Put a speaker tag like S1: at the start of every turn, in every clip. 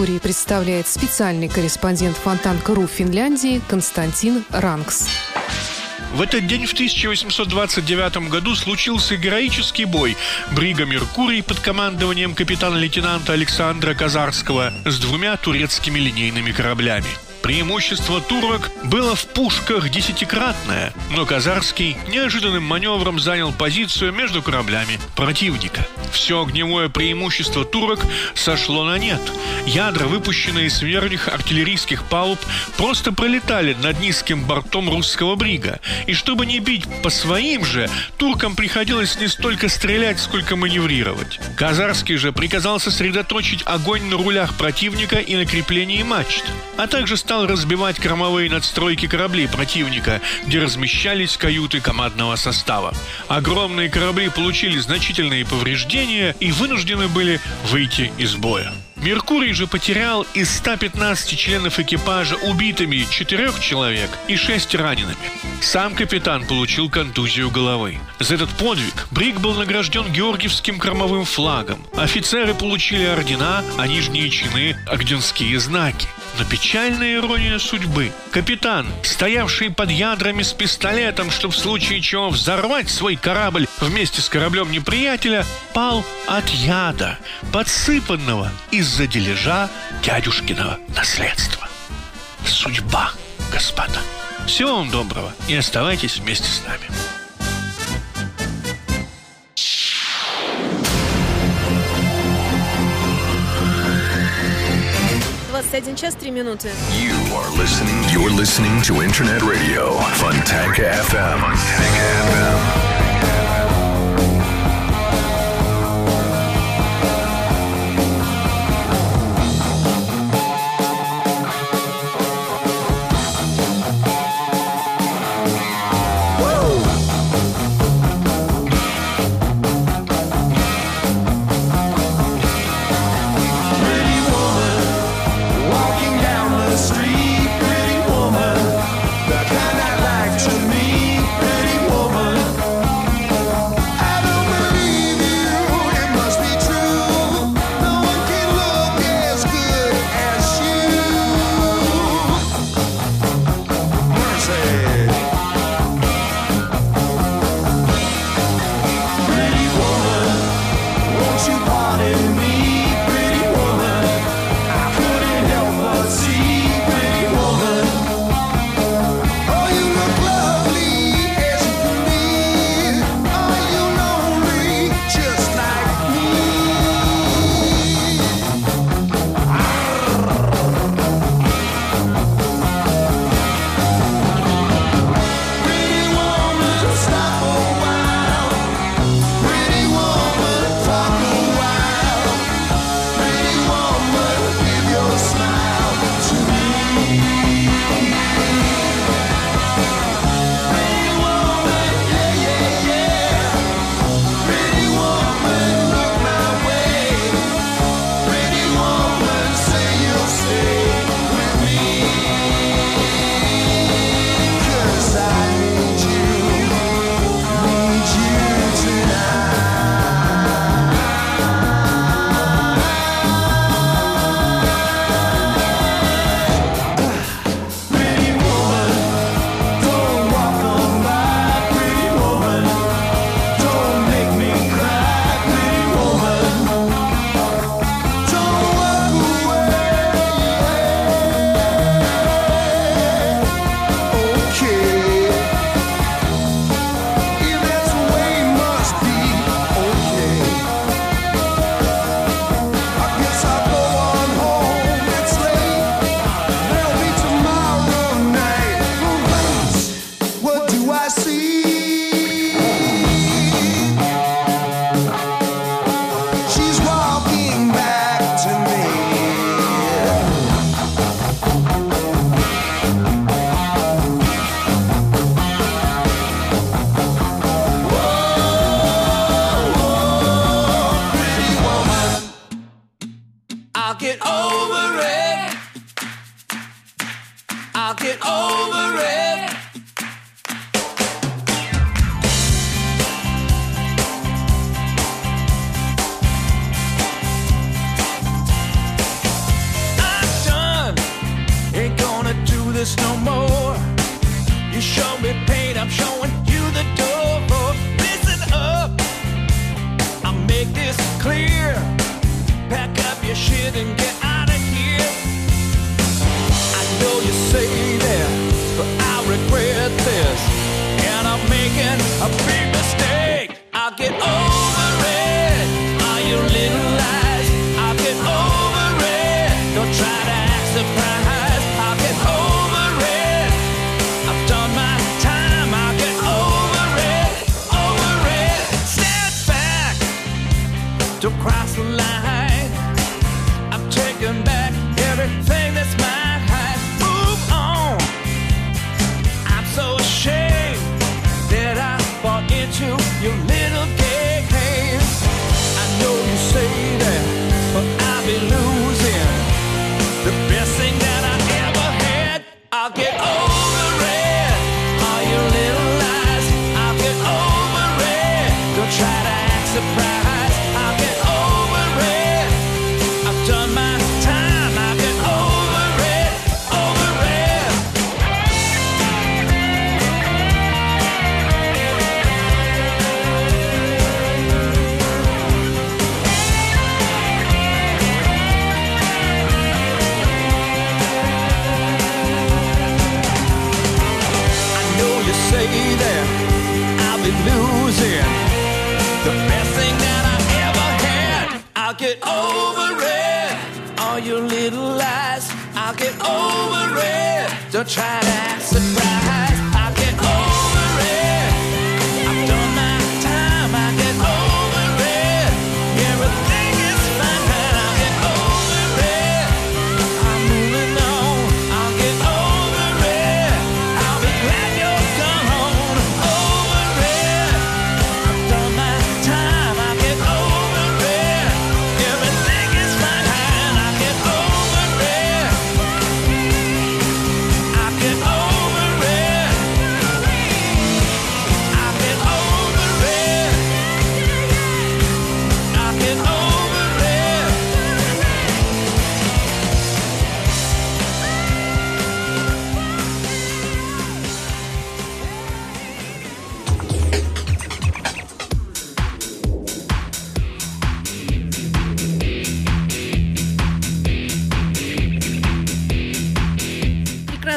S1: истории представляет специальный корреспондент Фонтанка.ру Финляндии Константин Ранкс.
S2: В этот день в 1829 году случился героический бой Брига Меркурий под командованием капитана-лейтенанта Александра Казарского с двумя турецкими линейными кораблями. Преимущество турок было в пушках десятикратное, но Казарский неожиданным маневром занял позицию между кораблями противника. Все огневое преимущество турок сошло на нет. Ядра, выпущенные с верхних артиллерийских палуб, просто пролетали над низким бортом русского брига. И чтобы не бить по своим же, туркам приходилось не столько стрелять, сколько маневрировать. Казарский же приказал сосредоточить огонь на рулях противника и на креплении мачт, а также стал разбивать кормовые надстройки кораблей противника, где размещались каюты командного состава. Огромные корабли получили значительные повреждения и вынуждены были выйти из боя. Меркурий же потерял из 115 членов экипажа убитыми четырех человек и шесть ранеными. Сам капитан получил контузию головы. За этот подвиг Брик был награжден Георгиевским кормовым флагом. Офицеры получили ордена, а нижние чины – орденские знаки. Но печальная ирония судьбы. Капитан, стоявший под ядрами с пистолетом, чтобы в случае чего взорвать свой корабль вместе с кораблем неприятеля, пал от яда, подсыпанного из-за дележа дядюшкиного наследства. Судьба, господа. Всего вам доброго и оставайтесь вместе с нами.
S3: 21 час 3 минуты.
S4: You are listening You're listening to Internet Radio Fontanka FM Fontanka FM Don't try to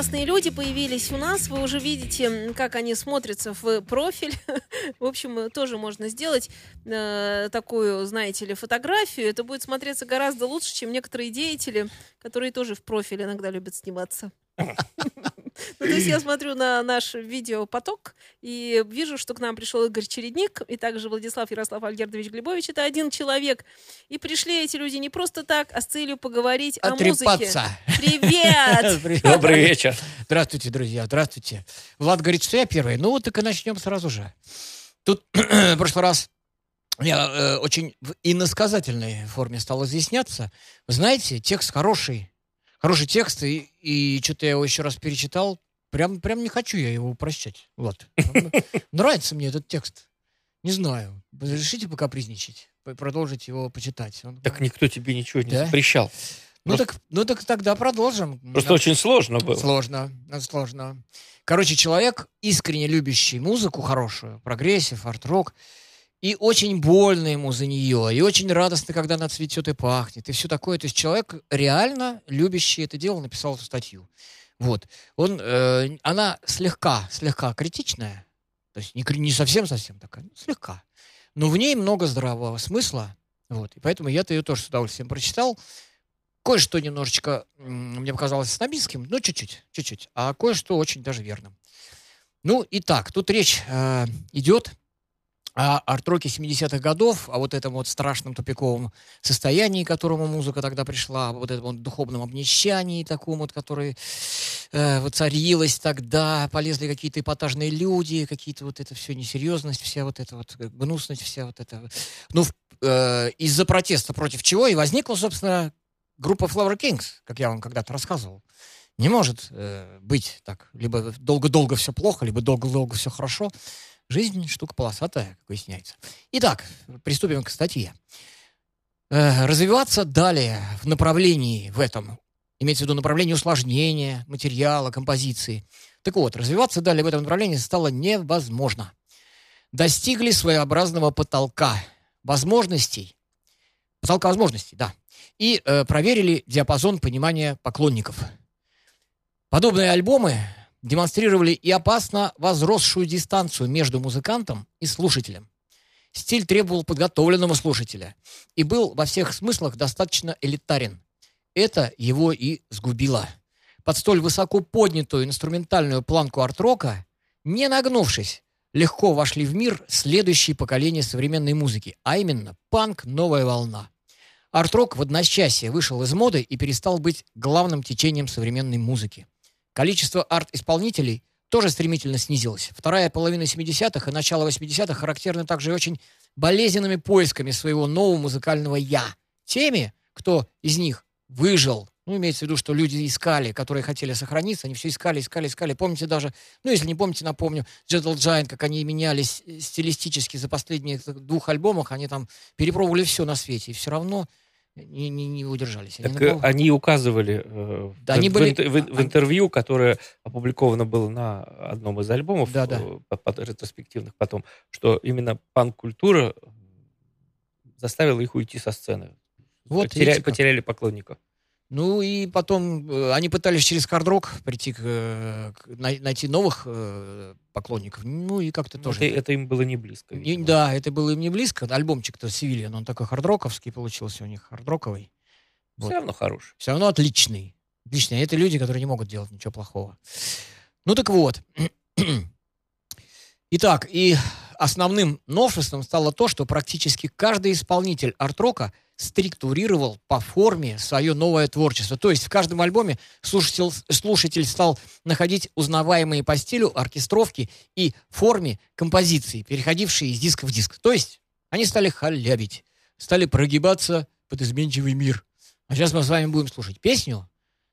S3: Прекрасные люди появились у нас. Вы уже видите, как они смотрятся в профиль. В общем, э, тоже можно сделать э, такую, знаете ли, фотографию. Это будет смотреться гораздо лучше, чем некоторые деятели, которые тоже в профиль иногда любят сниматься. Ну, то есть я смотрю на наш видеопоток и вижу, что к нам пришел Игорь Чередник и также Владислав Ярослав Альгердович Глебович. Это один человек. И пришли эти люди не просто так, а с целью поговорить о музыке.
S5: Отрепаться.
S3: Привет!
S6: Добрый вечер.
S5: Здравствуйте, друзья, здравствуйте. Влад говорит, что я первый. Ну, вот так и начнем сразу же. Тут в прошлый раз я э, очень в иносказательной форме стал изъясняться. Вы знаете, текст хороший. Хороший текст, и, и что-то я его еще раз перечитал. Прям, прям не хочу я его упрощать. Вот. Нравится мне этот текст. Не знаю. Разрешите покапризничать? П- Продолжить его почитать. Он-
S6: Так никто тебе ничего не
S5: Да?
S6: запрещал.
S5: ну,
S6: просто-
S5: так, ну так тогда продолжим.
S6: Просто очень сложно было.
S5: Сложно, сложно. Короче, человек, искренне любящий музыку хорошую, прогрессив, арт-рок, и очень больно ему за нее, и очень радостно, когда она цветет и пахнет, и все такое. То есть человек реально любящий это дело написал эту статью. Вот. Он, э, она слегка, слегка критичная, то есть не, не совсем-совсем такая, слегка. Но в ней много здравого смысла, вот. И поэтому я-то ее тоже с удовольствием прочитал. Кое-что немножечко мне показалось снобистским, ну, чуть-чуть, чуть-чуть, а кое-что очень даже верным. Ну, итак, тут речь э, идет о арт-роке 70-х годов, о вот этом вот страшном тупиковом состоянии, к которому музыка тогда пришла, о вот этом вот духовном обнищании таком вот, который э, воцарилось тогда, полезли какие-то эпатажные люди, какие-то вот это все несерьезность, вся вот эта вот гнусность, вся вот это. Ну, э, из-за протеста против чего и возникла, собственно, группа Flower Kings, как я вам когда-то рассказывал. Не может э, быть так. Либо долго-долго все плохо, либо долго-долго все хорошо. Жизнь штука полосатая, как выясняется. Итак, приступим к статье. Э, развиваться далее в направлении в этом Имеется в виду направление усложнения материала, композиции. Так вот, развиваться далее в этом направлении стало невозможно. Достигли своеобразного потолка возможностей, потолка возможностей, да, и э, проверили диапазон понимания поклонников. Подобные альбомы демонстрировали и опасно возросшую дистанцию между музыкантом и слушателем. Стиль требовал подготовленного слушателя и был во всех смыслах достаточно элитарен. Это его и сгубило. Под столь высоко поднятую инструментальную планку арт-рока, не нагнувшись, легко вошли в мир следующие поколения современной музыки, а именно панк «Новая волна». Арт-рок в одночасье вышел из моды и перестал быть главным течением современной музыки. Количество арт-исполнителей тоже стремительно снизилось. Вторая половина 70-х и начало 80-х характерны также очень болезненными поисками своего нового музыкального «я». Теми, кто из них выжил, ну, имеется в виду, что люди искали, которые хотели сохраниться, они все искали, искали, искали. Помните даже, ну, если не помните, напомню, Gentle Giant, как они менялись э, стилистически за последние двух альбомах, они там перепробовали все на свете, и все равно не, не, не удержались. Они
S6: Так
S5: на
S6: э,
S5: пол-
S6: они указывали э,
S5: Да,
S6: в,
S5: они были-
S6: в- в интервью, которое опубликовано было на одном из альбомов,
S5: Да, да.
S6: э, по- по- ретроспективных потом, что именно панк-культура заставила их уйти со сцены.
S5: Вот
S6: Потеря- потеряли поклонников.
S5: Ну и потом э, они пытались через хард-рок прийти к, э, к- най- найти новых э, поклонников. Ну и как-то тоже.
S6: Это, это им было не близко. Видимо.
S5: да, это было им не близко. Альбомчик-то Севильян, он такой хардроковский получился у них, хардроковый.
S6: Все
S5: вот.
S6: равно хороший.
S5: Все равно отличный. Отличный. Это люди, которые не могут делать ничего плохого. Ну так вот. Итак, и основным новшеством стало то, что практически каждый исполнитель арт-рока структурировал по форме свое новое творчество. То есть в каждом альбоме слушатель, слушатель стал находить узнаваемые по стилю оркестровки и форме композиции, переходившие из диска в диск. То есть они стали халявить, стали прогибаться под изменчивый мир. А сейчас мы с вами будем слушать песню,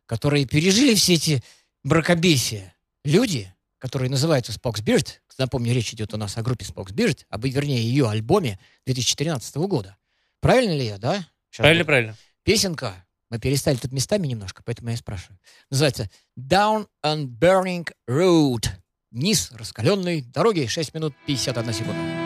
S5: которые пережили все эти бракобесия. Люди, которые называются Spox Beard, напомню, речь идет у нас о группе Spox Beard, об, вернее, ее альбоме 2013 года. Правильно ли я, да? Сейчас
S6: Правильно,
S5: будет
S6: правильно.
S5: Песенка, мы перестали тут местами немножко, поэтому я и спрашиваю. Называется Down on Burning Road. Низ раскаленной дороги, 6 минут 51 секунда.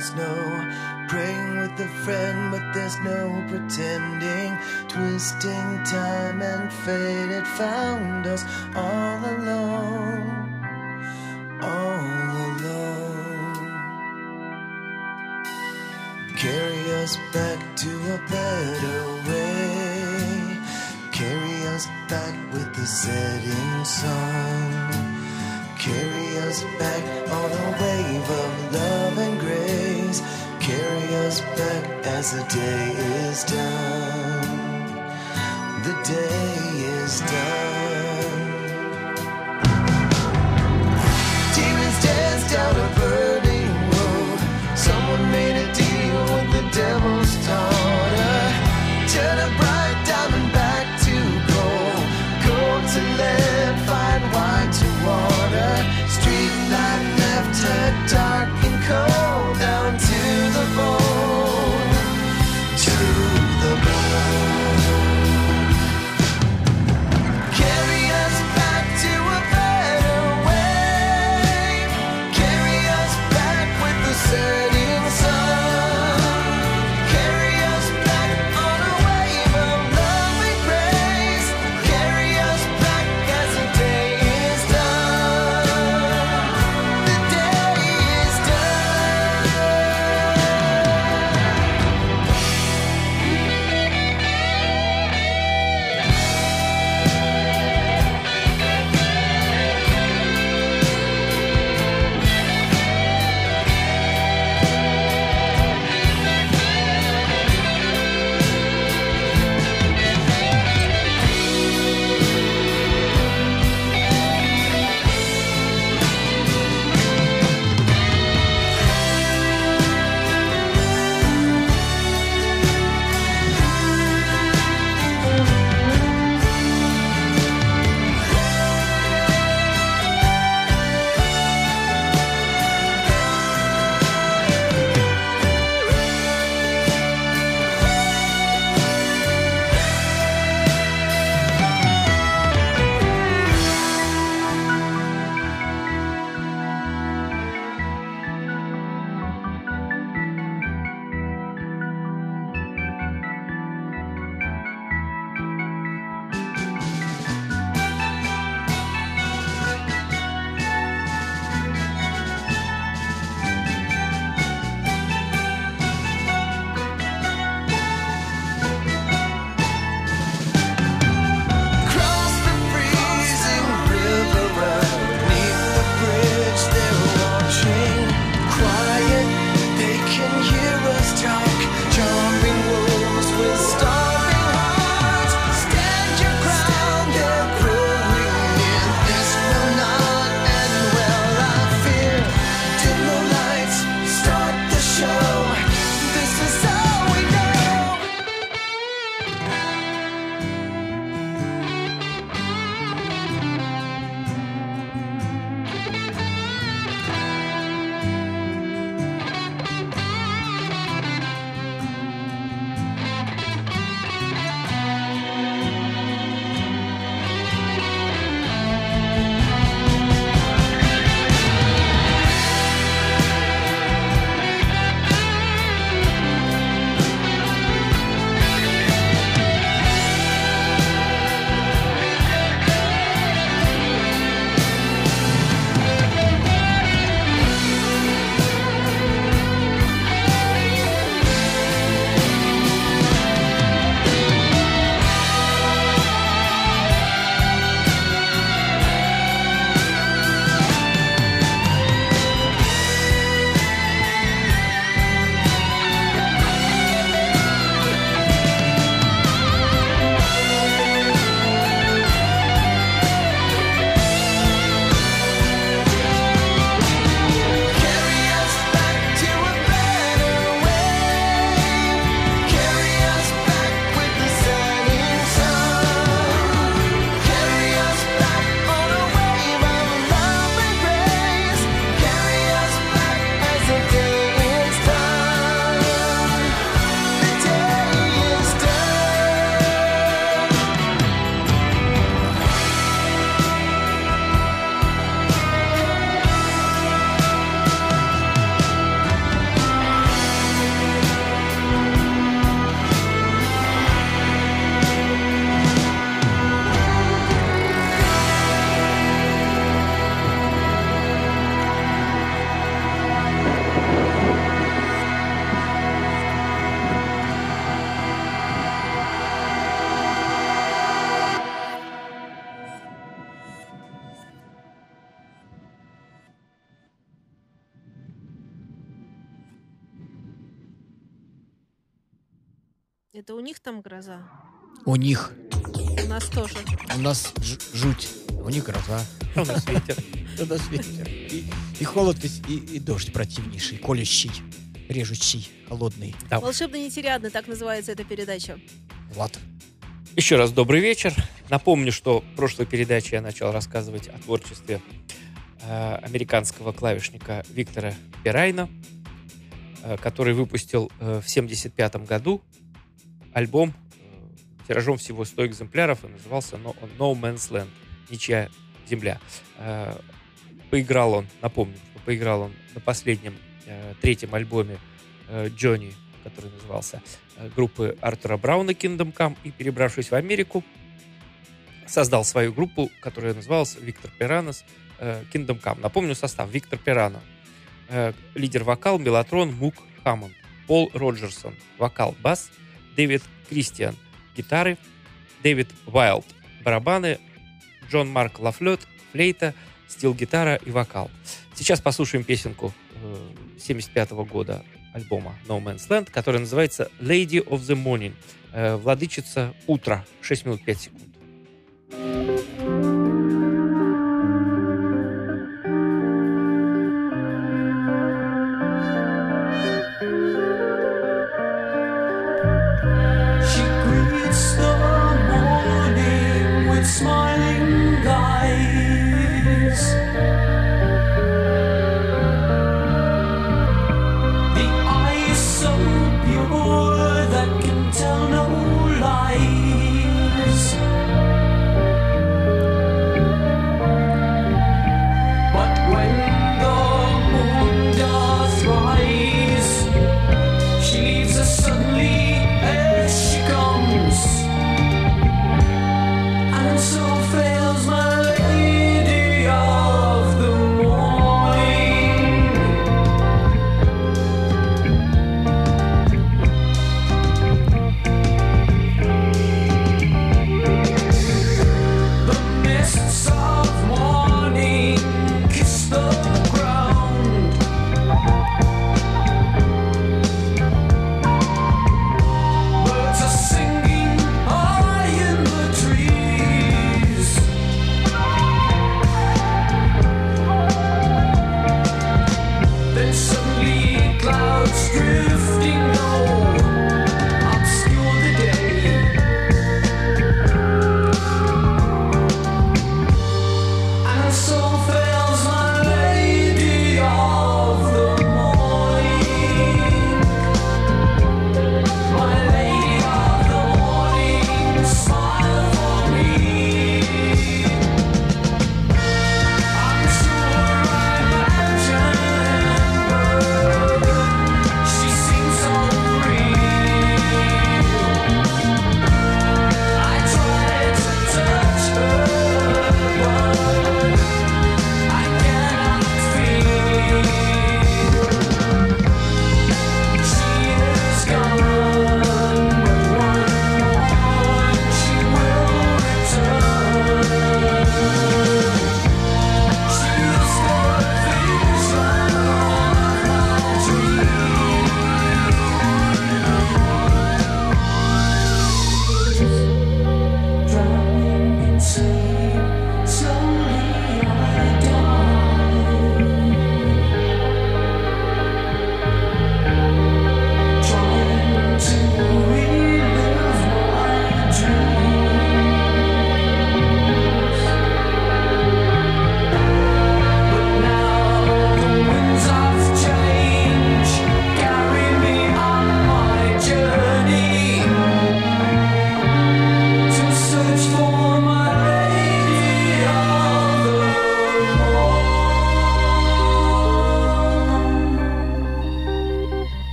S7: And. Praying with a friend, but there's no pretending. Twisting time and fate had found us all alone. All alone. Carry us back to a better way. Carry us back with the setting sun. Carry us back on a wave of love and grace. Carry us back as the day is done. The day is done. Demons dance down a
S3: Это у них там гроза?
S5: У них,
S3: У нас тоже.
S5: у нас жуть, у них гроза.
S6: У нас ветер.
S5: У нас ветер. И, и холод, и, и- и дождь противнейший, колющий, режущий, холодный.
S6: Да.
S3: Волшебно нетериадно, так называется эта передача.
S5: Влад.
S6: Еще раз добрый вечер. Напомню, что в прошлой передаче я начал рассказывать о творчестве э, американского клавишника Виктора Перайна, э, который выпустил э, в 1975 году альбом э, тиражом всего 100 экземпляров и назывался No, No Man's Land, ничья земля. Э, поиграл он, напомню, что поиграл он на последнем э, третьем альбоме Джонни, который назывался группы Артура Брауна Kingdom Come и, перебравшись в Америку, создал свою группу, которая называлась Виктор Пиранос Kingdom Come. Напомню состав. Виктор Пирано, э, лидер-вокал, Мелатрон, Мук, Хаммонд, Пол Роджерсон, вокал, бас, Дэвид Кристиан, гитары, Дэвид Уайлд, барабаны, Джон Марк Лафлет, флейта, стил-гитара и вокал. Сейчас послушаем песенку э, 75 года альбома No Man's Land, которая называется Lady of the Morning, э, Владычица утра, 6 минут 5 секунд.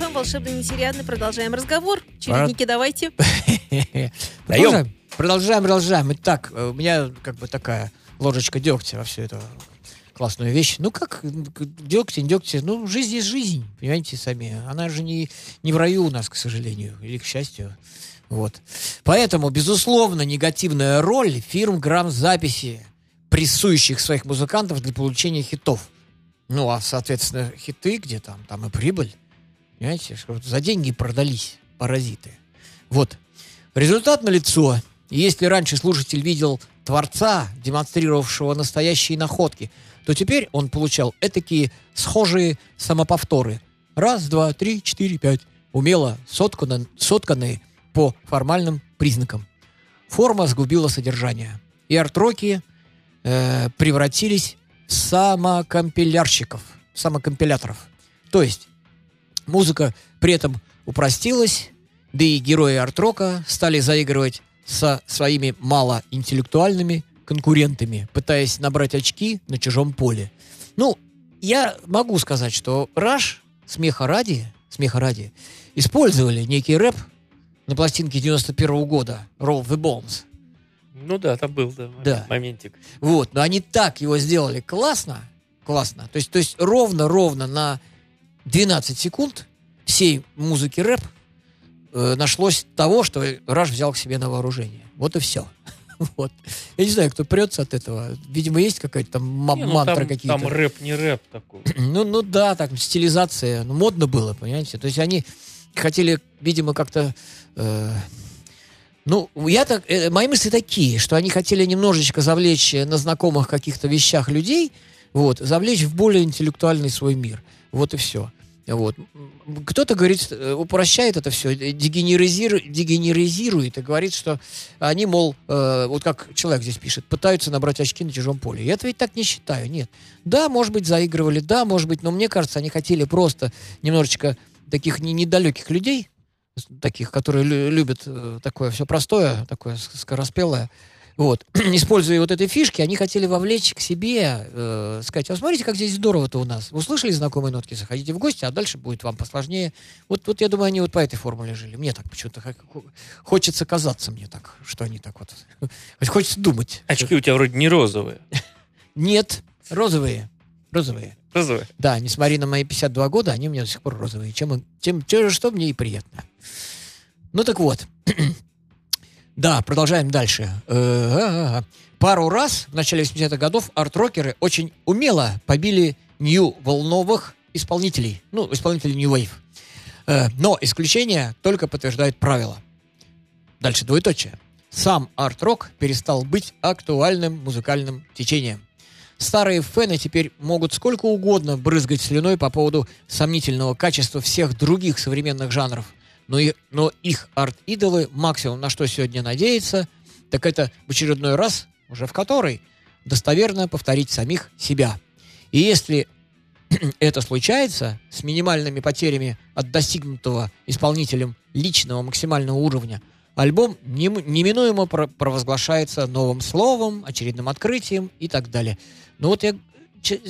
S3: ФМ, волшебный нетериадный. Продолжаем разговор. Чередники давайте.
S5: Продолжаем. Продолжаем, продолжаем. Итак, э, у меня как бы такая ложечка дегтя во всю эту классную вещь. Ну как, дегтя, не дегтя, ну жизнь есть жизнь, понимаете, сами. Она же не, не в раю у нас, к сожалению, или к счастью. Вот. Поэтому, безусловно, негативная роль фирм грамзаписи, прессующих своих музыкантов для получения хитов. Ну, а, соответственно, хиты где там? Там и прибыль. Понимаете, за деньги продались паразиты. Вот. Результат налицо. Если раньше слушатель видел творца, демонстрировавшего настоящие находки, то теперь он получал этакие схожие самоповторы. Раз, два, три, четыре, пять. Умело сотканы, сотканные по формальным признакам. Форма сгубила содержание. И артроки э, превратились в самокомпилярщиков, самокомпиляторов. То есть музыка при этом упростилась, да и герои артрока стали заигрывать со своими малоинтеллектуальными конкурентами, пытаясь набрать очки на чужом поле. Ну, я могу сказать, что Раш, смеха ради, смеха ради, использовали некий рэп на пластинке 91 года «Roll the Bombs».
S6: Ну да, там был, да,
S5: Да.
S6: моментик.
S5: Вот, но они так его сделали классно, классно. То есть, то есть ровно-ровно на 12 секунд всей музыки рэп э, нашлось того, что Раш взял к себе на вооружение. Вот и все. Вот. Я не знаю, кто прется от этого. Видимо, есть какая-то там
S6: Не, ну,
S5: мантра
S6: там,
S5: какие-то.
S6: там рэп не рэп такой.
S5: Ну, ну да, так, стилизация. Ну, модно было, понимаете? То есть они хотели, видимо, как-то... э, ну, я так... э, мои мысли такие, что они хотели немножечко завлечь э, на знакомых каких-то вещах людей, вот, завлечь в более интеллектуальный свой мир. Вот и все. Вот. Кто-то говорит, э, упрощает это все, дегенеризирует, дегенеризирует и говорит, что они, мол, э, вот как человек здесь пишет, пытаются набрать очки на чужом поле. Я это ведь так не считаю, нет. Да, может быть, заигрывали, да, может быть, но мне кажется, они хотели просто немножечко таких не, недалеких людей, таких, которые лю- любят э, такое все простое, такое скороспелое, вот, используя вот этой фишки, они хотели вовлечь к себе, э, сказать, а смотрите, как здесь здорово-то у нас. Вы услышали знакомые нотки, заходите в гости, а дальше будет вам посложнее. Вот, вот я думаю, они вот по этой формуле жили. Мне так почему-то хо- хо- хочется казаться мне так, что они так вот... Хочется думать.
S6: Очки у тебя вроде не розовые.
S5: Нет, розовые. Розовые.
S6: Розовые.
S5: Да, несмотря на мои 52 года, они у меня до сих пор розовые. Чем, чем же что мне и приятно. Ну так вот. да, продолжаем дальше. Э, а-а-а. Пару раз в начале 80-х годов арт-рокеры очень умело побили нью-волновых исполнителей. Ну, исполнителей New Wave. Э, но исключение только подтверждает правило. Дальше двоеточие. Сам арт-рок перестал быть актуальным музыкальным течением. Старые фэны теперь могут сколько угодно брызгать слюной по поводу сомнительного качества всех других современных жанров. Но, и- но их арт-идолы максимум на что сегодня надеются, так это в очередной раз, уже в который, достоверно повторить самих себя. И если это случается с минимальными потерями от достигнутого исполнителем личного максимального уровня, альбом нем- неминуемо про- провозглашается новым словом, очередным открытием и так далее. Ну вот я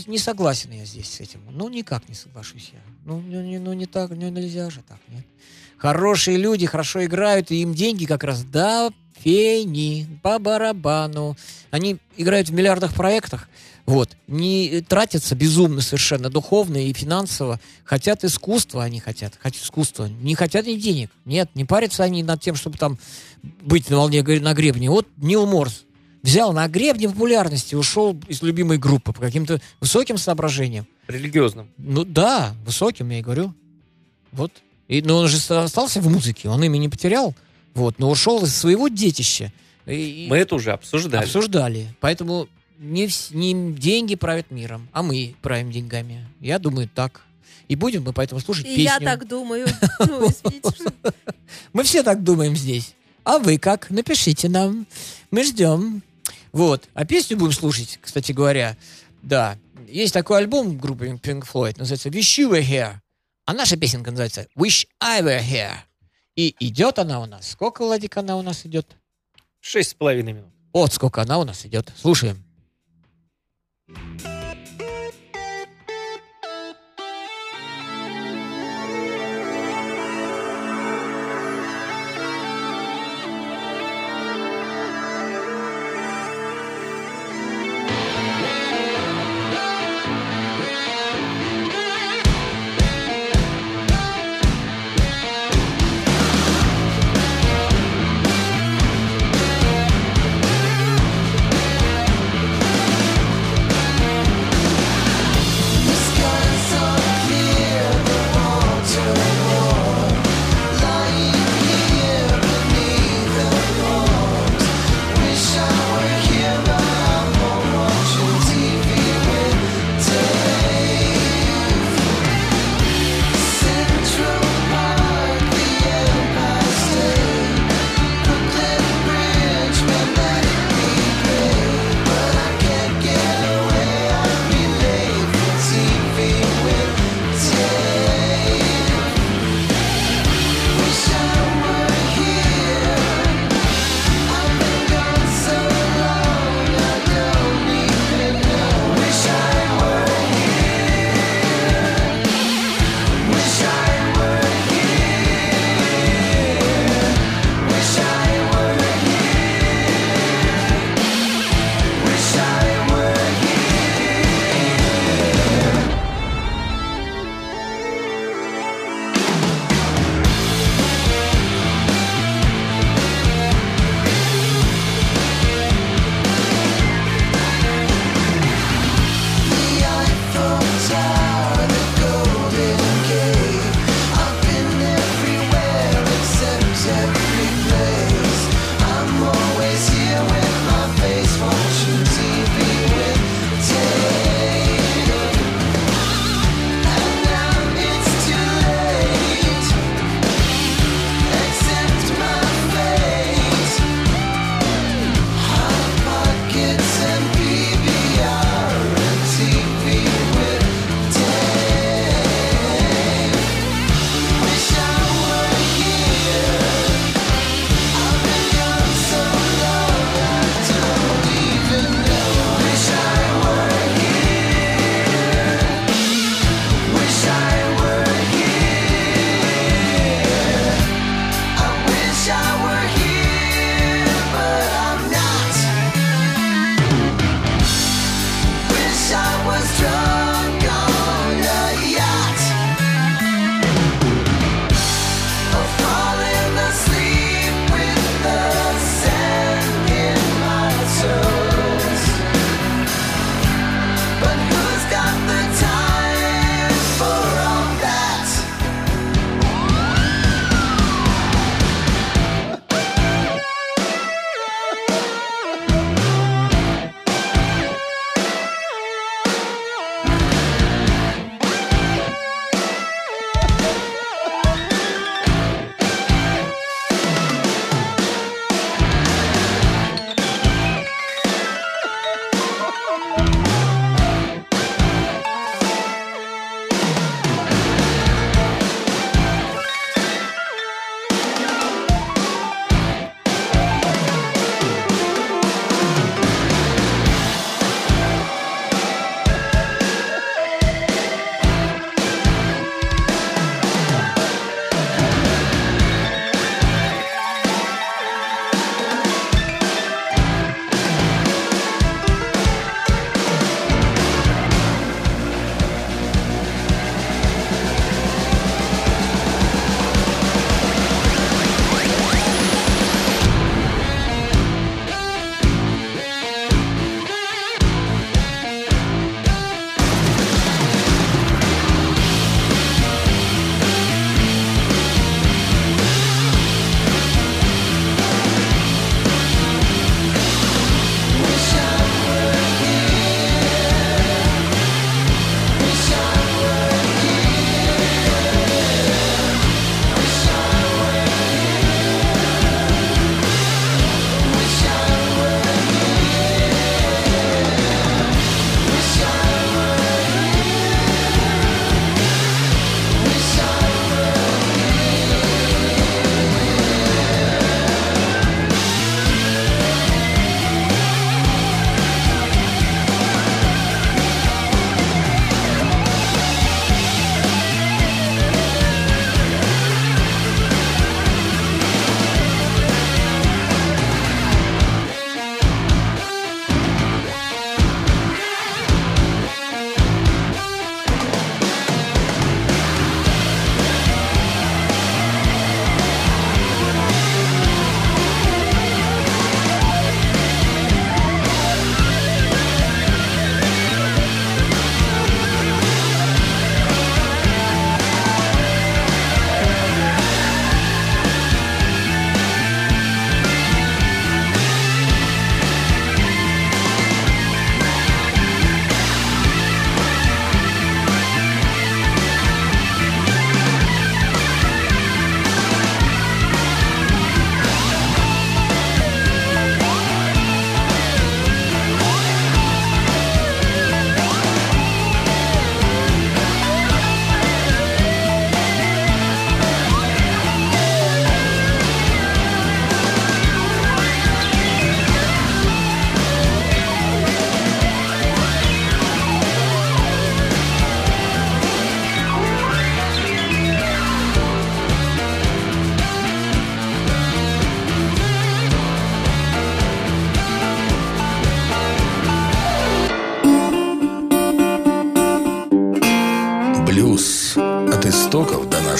S5: не согласен я здесь с этим. Ну, никак не соглашусь я. Ну, ну, не, ну, не так, ну, нельзя же так, нет. Хорошие люди хорошо играют, и им деньги как раз до фени, по барабану. Они играют в миллиардах проектах, вот, не тратятся безумно совершенно духовно и финансово. Хотят искусства, они хотят, хотят искусства. Не хотят ни денег. Нет, не парятся они над тем, чтобы там быть на волне, на гребне. Вот Нил Морс взял на гребне популярности, ушел из любимой группы по каким-то высоким соображениям.
S6: Религиозным.
S5: Ну да, высоким, я и говорю. Вот. И, но он же остался в музыке, он имя не потерял. Вот, но ушел из своего детища. И-
S6: Мы это уже обсуждали.
S5: обсуждали. Поэтому не, не деньги правят миром, а мы правим деньгами. Я думаю, так. И будем мы поэтому слушать
S3: И
S5: песню.
S3: я так думаю. Ну,
S5: Мы все так думаем здесь. А вы как? Напишите нам. Мы ждем. Вот. А песню будем слушать, кстати говоря. Да. Есть такой альбом группы Pink Floyd, называется Wish You Were Here. А наша песенка называется Wish I Were Here. И идет она у нас. Сколько, Владик, она у нас идет?
S6: Шесть с половиной минут.
S5: Вот сколько она у нас идет. Слушаем.
S8: истоков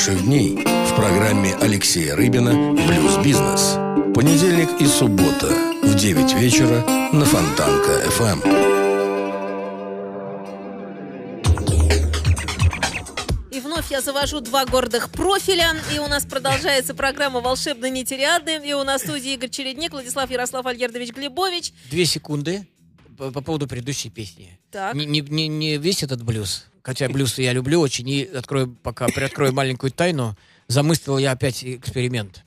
S8: наших дней в программе Алексея Рыбина «Блюз-бизнес». Понедельник и суббота в 9 вечера на Фонтанка FM.
S3: И вновь я завожу два гордых профиля, и у нас продолжается программа «Волшебные нетериадны», и у нас в студии Игорь Чередник, Владислав Ярослав Альгердович Глебович.
S5: Две секунды по, по поводу предыдущей песни.
S3: Так.
S5: Не, не, не, не весь этот блюз, хотя блюз я люблю очень, и открою, пока приоткрою маленькую тайну, замыслил я опять эксперимент.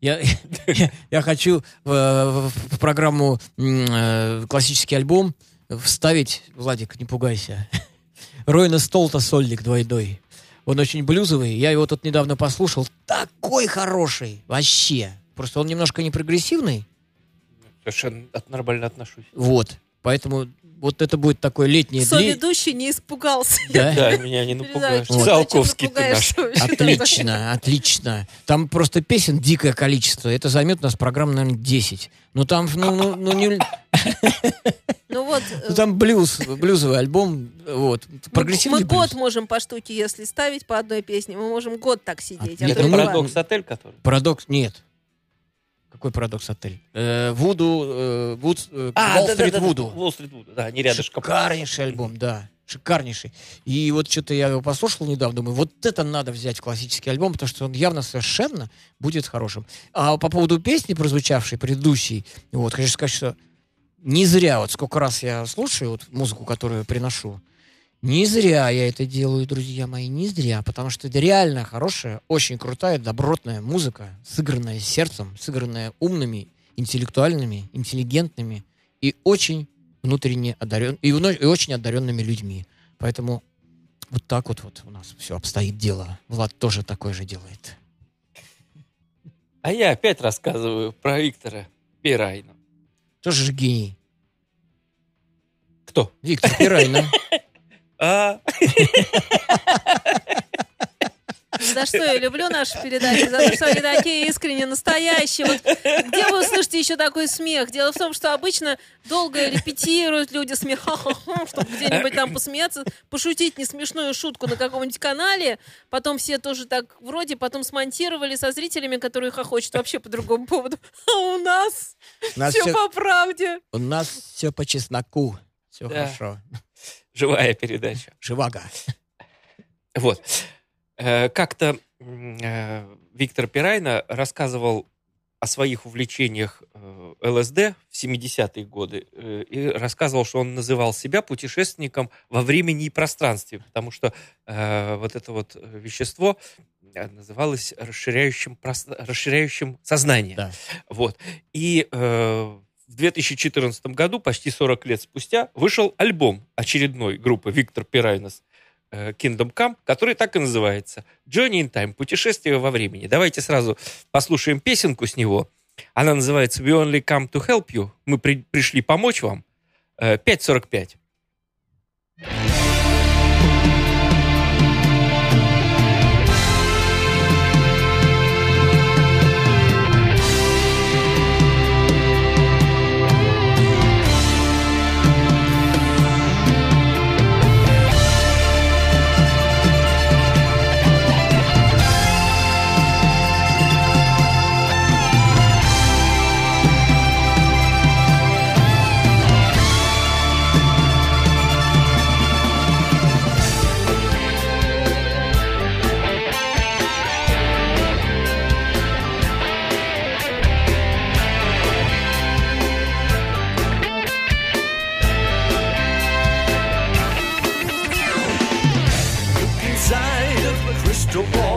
S5: Я, я, я хочу в, в- программу э, классический альбом вставить, Владик, не пугайся, Ройна Столта «Сольник двойной». Он очень блюзовый, я его тут недавно послушал, такой хороший, вообще. Просто он немножко не прогрессивный,
S6: Совершенно от- нормально отношусь.
S5: вот. Поэтому вот это будет такое летнее... дли-
S3: Соведущий не испугался.
S5: Да?
S6: Да, меня не напугаешь.
S3: Передачу.
S6: Циолковский ты наш.
S5: Отлично, отлично. Там просто песен дикое количество. Это займет у нас программ, наверное, 10. Ну там, ну, ну, ну, не-
S3: Ну вот,
S5: ну,
S3: э,
S5: там блюз, блюзовый альбом. Вот.
S3: мы,
S5: Прогрессивный
S3: мы год
S5: блюз.
S3: можем по штуке, если ставить по одной песне, мы можем год так сидеть. а
S5: Нет,
S3: то
S6: Это
S5: ну,
S3: два.
S6: парадокс отель, который.
S5: Парадокс, нет. Какой парадокс отель? Э, Вуду, э, Вуд, э,
S6: А,
S5: Wall
S6: да, да,
S5: Street
S6: да, да,
S5: Вуду.
S6: Да, не рядышком.
S5: Шикарнейший альбом, да. Шикарнейший. И вот что-то я его послушал недавно, думаю, вот это надо взять в классический альбом, потому что он явно совершенно будет хорошим. А по поводу песни, прозвучавшей, предыдущей, вот, хочу сказать, что не зря, вот сколько раз я слушаю вот музыку, которую приношу, не зря я это делаю, друзья мои, не зря, потому что это реально хорошая, очень крутая, добротная музыка, сыгранная сердцем, сыгранная умными, интеллектуальными, интеллигентными и очень внутренне одарен и, и очень одаренными людьми. Поэтому вот так вот, вот у нас все обстоит дело. Влад тоже такое же делает.
S6: А я опять рассказываю про Виктора Пирайна.
S5: Тоже же гений.
S6: Кто?
S5: Виктор Пирайна.
S6: А,
S3: За что я люблю наши передачи, за то, что они такие искренне настоящие. Вот где вы услышите еще такой смех? Дело в том, что обычно долго репетируют люди смех, чтобы где-нибудь там посмеяться, пошутить несмешную шутку на каком-нибудь канале. Потом все тоже так вроде, потом смонтировали со зрителями, которые хохочут вообще по другому поводу. А у нас
S5: У нас
S3: все
S5: все,
S3: по правде.
S5: у нас все по чесноку. Все
S6: Да.
S5: хорошо.
S6: Живая передача.
S5: Живаго.
S6: Вот. Э, Как-то э, Виктор Пирайна рассказывал о своих увлечениях э, ЛСД в 70-е годы и рассказывал, что он называл себя путешественником во времени и пространстве, потому что э, вот это вот вещество называлось расширяющим, расширяющим сознание.
S5: Да.
S6: Вот. И э, в 2014 году, почти 40 лет спустя, вышел альбом очередной группы Виктор Пирайнес э, Kingdom Come, который так и называется Journey in Time, путешествие во времени. Давайте сразу послушаем песенку с него. Она называется We Only Come to Help You. Мы при- пришли помочь вам. Э, 5.45.
S9: to.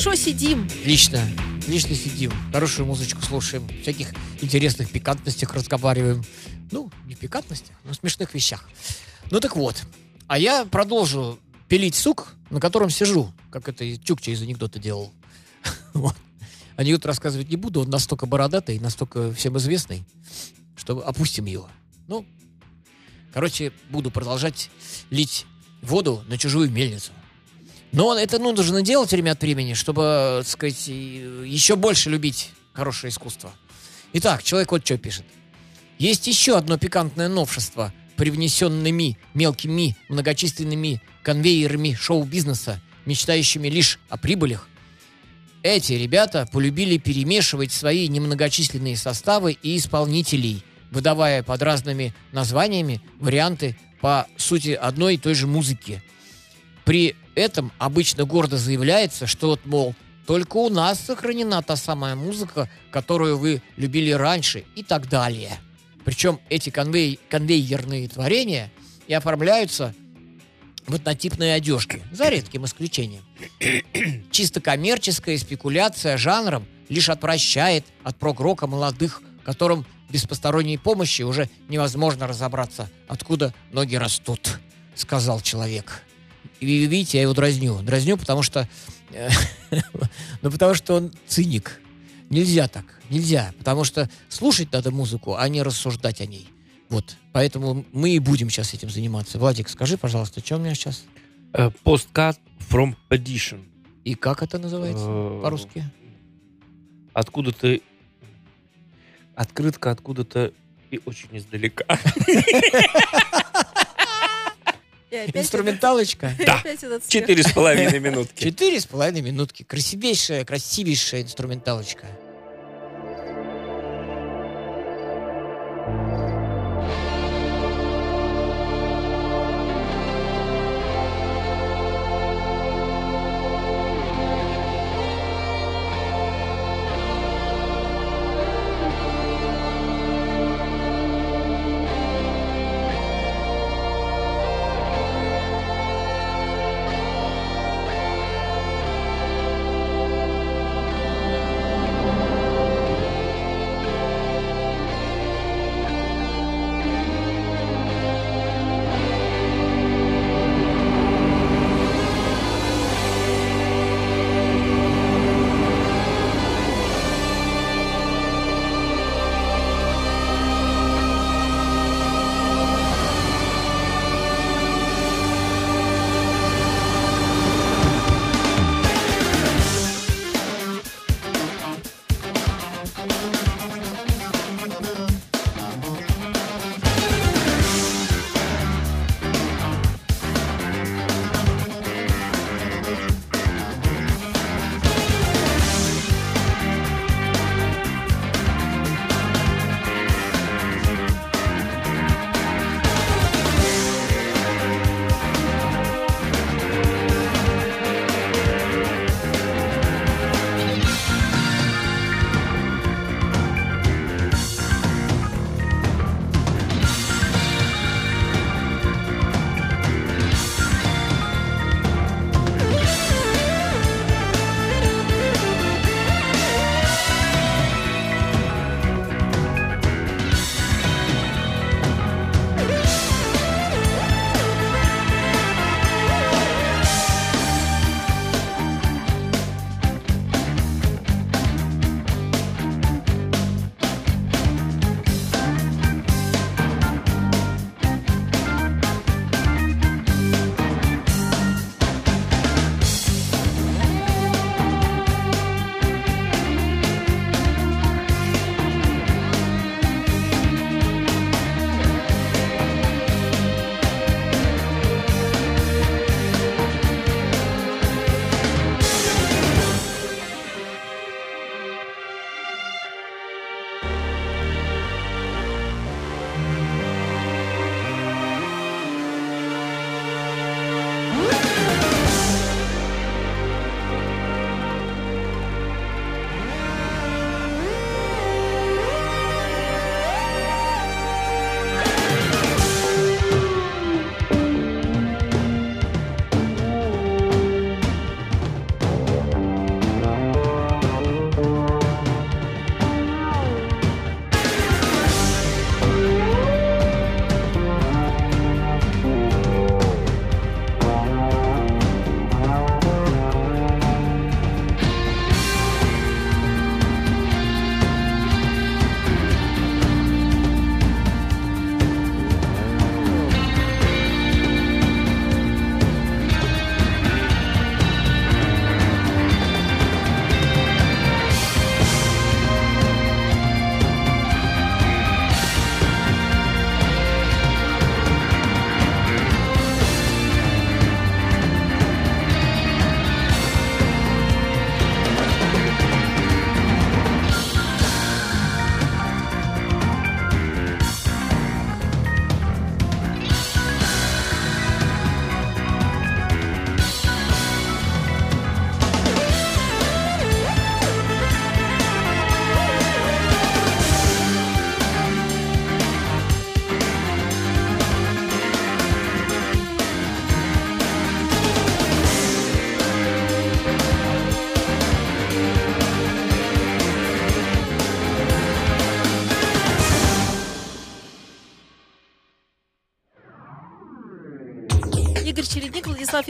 S3: Хорошо сидим.
S5: Лично. Лично сидим, хорошую музычку слушаем, всяких интересных пикантностях разговариваем. Ну, не пикантностях, но смешных вещах. Ну так вот. А я продолжу пилить сук, на котором сижу, как это и Чукча из анекдота делал. Анекдот рассказывать не буду, он настолько бородатый, настолько всем известный, что опустим его. Ну, короче, буду продолжать лить воду на чужую мельницу. Но это ну, нужно делать время от времени, чтобы, так сказать, и- еще больше любить хорошее искусство. Итак, человек вот что пишет. Есть еще одно пикантное новшество, привнесенными мелкими многочисленными конвейерами шоу-бизнеса, мечтающими лишь о прибылях. Эти ребята полюбили перемешивать свои немногочисленные составы и исполнителей, выдавая под разными названиями варианты по сути одной и той же музыки. При этом обычно гордо заявляется, что вот, мол, только у нас сохранена та самая музыка, которую вы любили раньше и так далее. Причем эти конвей- конвейерные творения и оформляются в однотипной одежке, за редким исключением. Чисто коммерческая спекуляция жанром лишь отвращает от прог-рока молодых, которым без посторонней помощи уже невозможно разобраться, откуда ноги растут, сказал человек. И видите, я его дразню. Дразню, потому что... э, Ну, потому что он циник. Нельзя так. Нельзя. Потому что слушать надо музыку, а не рассуждать о ней. Вот. Поэтому мы и будем сейчас этим заниматься. Владик, скажи, пожалуйста, что у меня сейчас?
S6: Э, Postcard from Edition.
S5: И как это называется
S6: Э,
S5: по-русски?
S6: Откуда-то... Открытка откуда-то и очень издалека.
S5: Инструменталочка.
S6: Да. Четыре с половиной минутки.
S5: Четыре с половиной минутки. Красивейшая, красивейшая инструменталочка.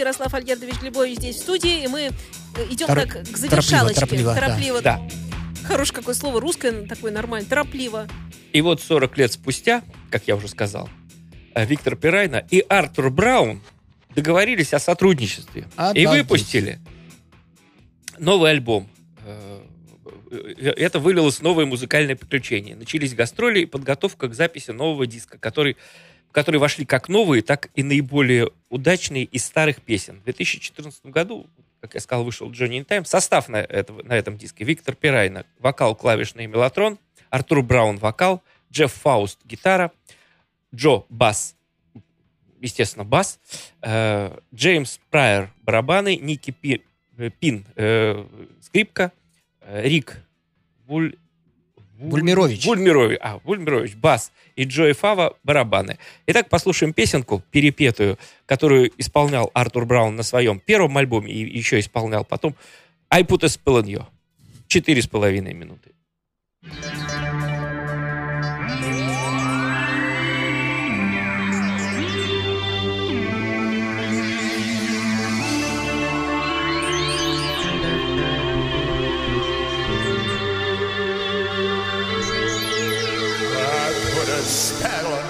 S3: Ярослав Альгердович Глебович здесь в студии, и мы э, идем
S5: Тор-
S3: так к
S5: торопливо,
S3: завершалочке.
S5: торопливо, да.
S3: Торопливо.
S6: Да.
S3: Хорошее какое слово, русское такое нормальное, торопливо.
S6: И вот 40 лет спустя, как я уже сказал, э, Виктор Пирайна и Артур Браун договорились о сотрудничестве. И
S5: Обалдеть.
S6: выпустили новый альбом. Э, Это вылилось в новые музыкальные приключения. Начались гастроли и подготовка к записи нового диска, который, в который вошли как новые, так и наиболее удачные из старых песен. В 2014 году, как я сказал, вышел Джонни Тайм. Состав на, этого, на этом диске. Виктор Пирайна, вокал, клавишный мелатрон. Артур Браун, вокал. Джефф Фауст, гитара. Джо, бас. Естественно, бас. Э, Джеймс Прайер, барабаны. Ники Пи- э, Пин, э, скрипка. Э, Рик Буль...
S5: Бульмирович.
S6: Бульмирович, а, Бульмирович, бас и Джои Фава барабаны. Итак, послушаем песенку перепетую, которую исполнял Артур Браун на своем первом альбоме и еще исполнял потом. I put a spell on you. Четыре с половиной минуты.
S9: I
S10: pedal.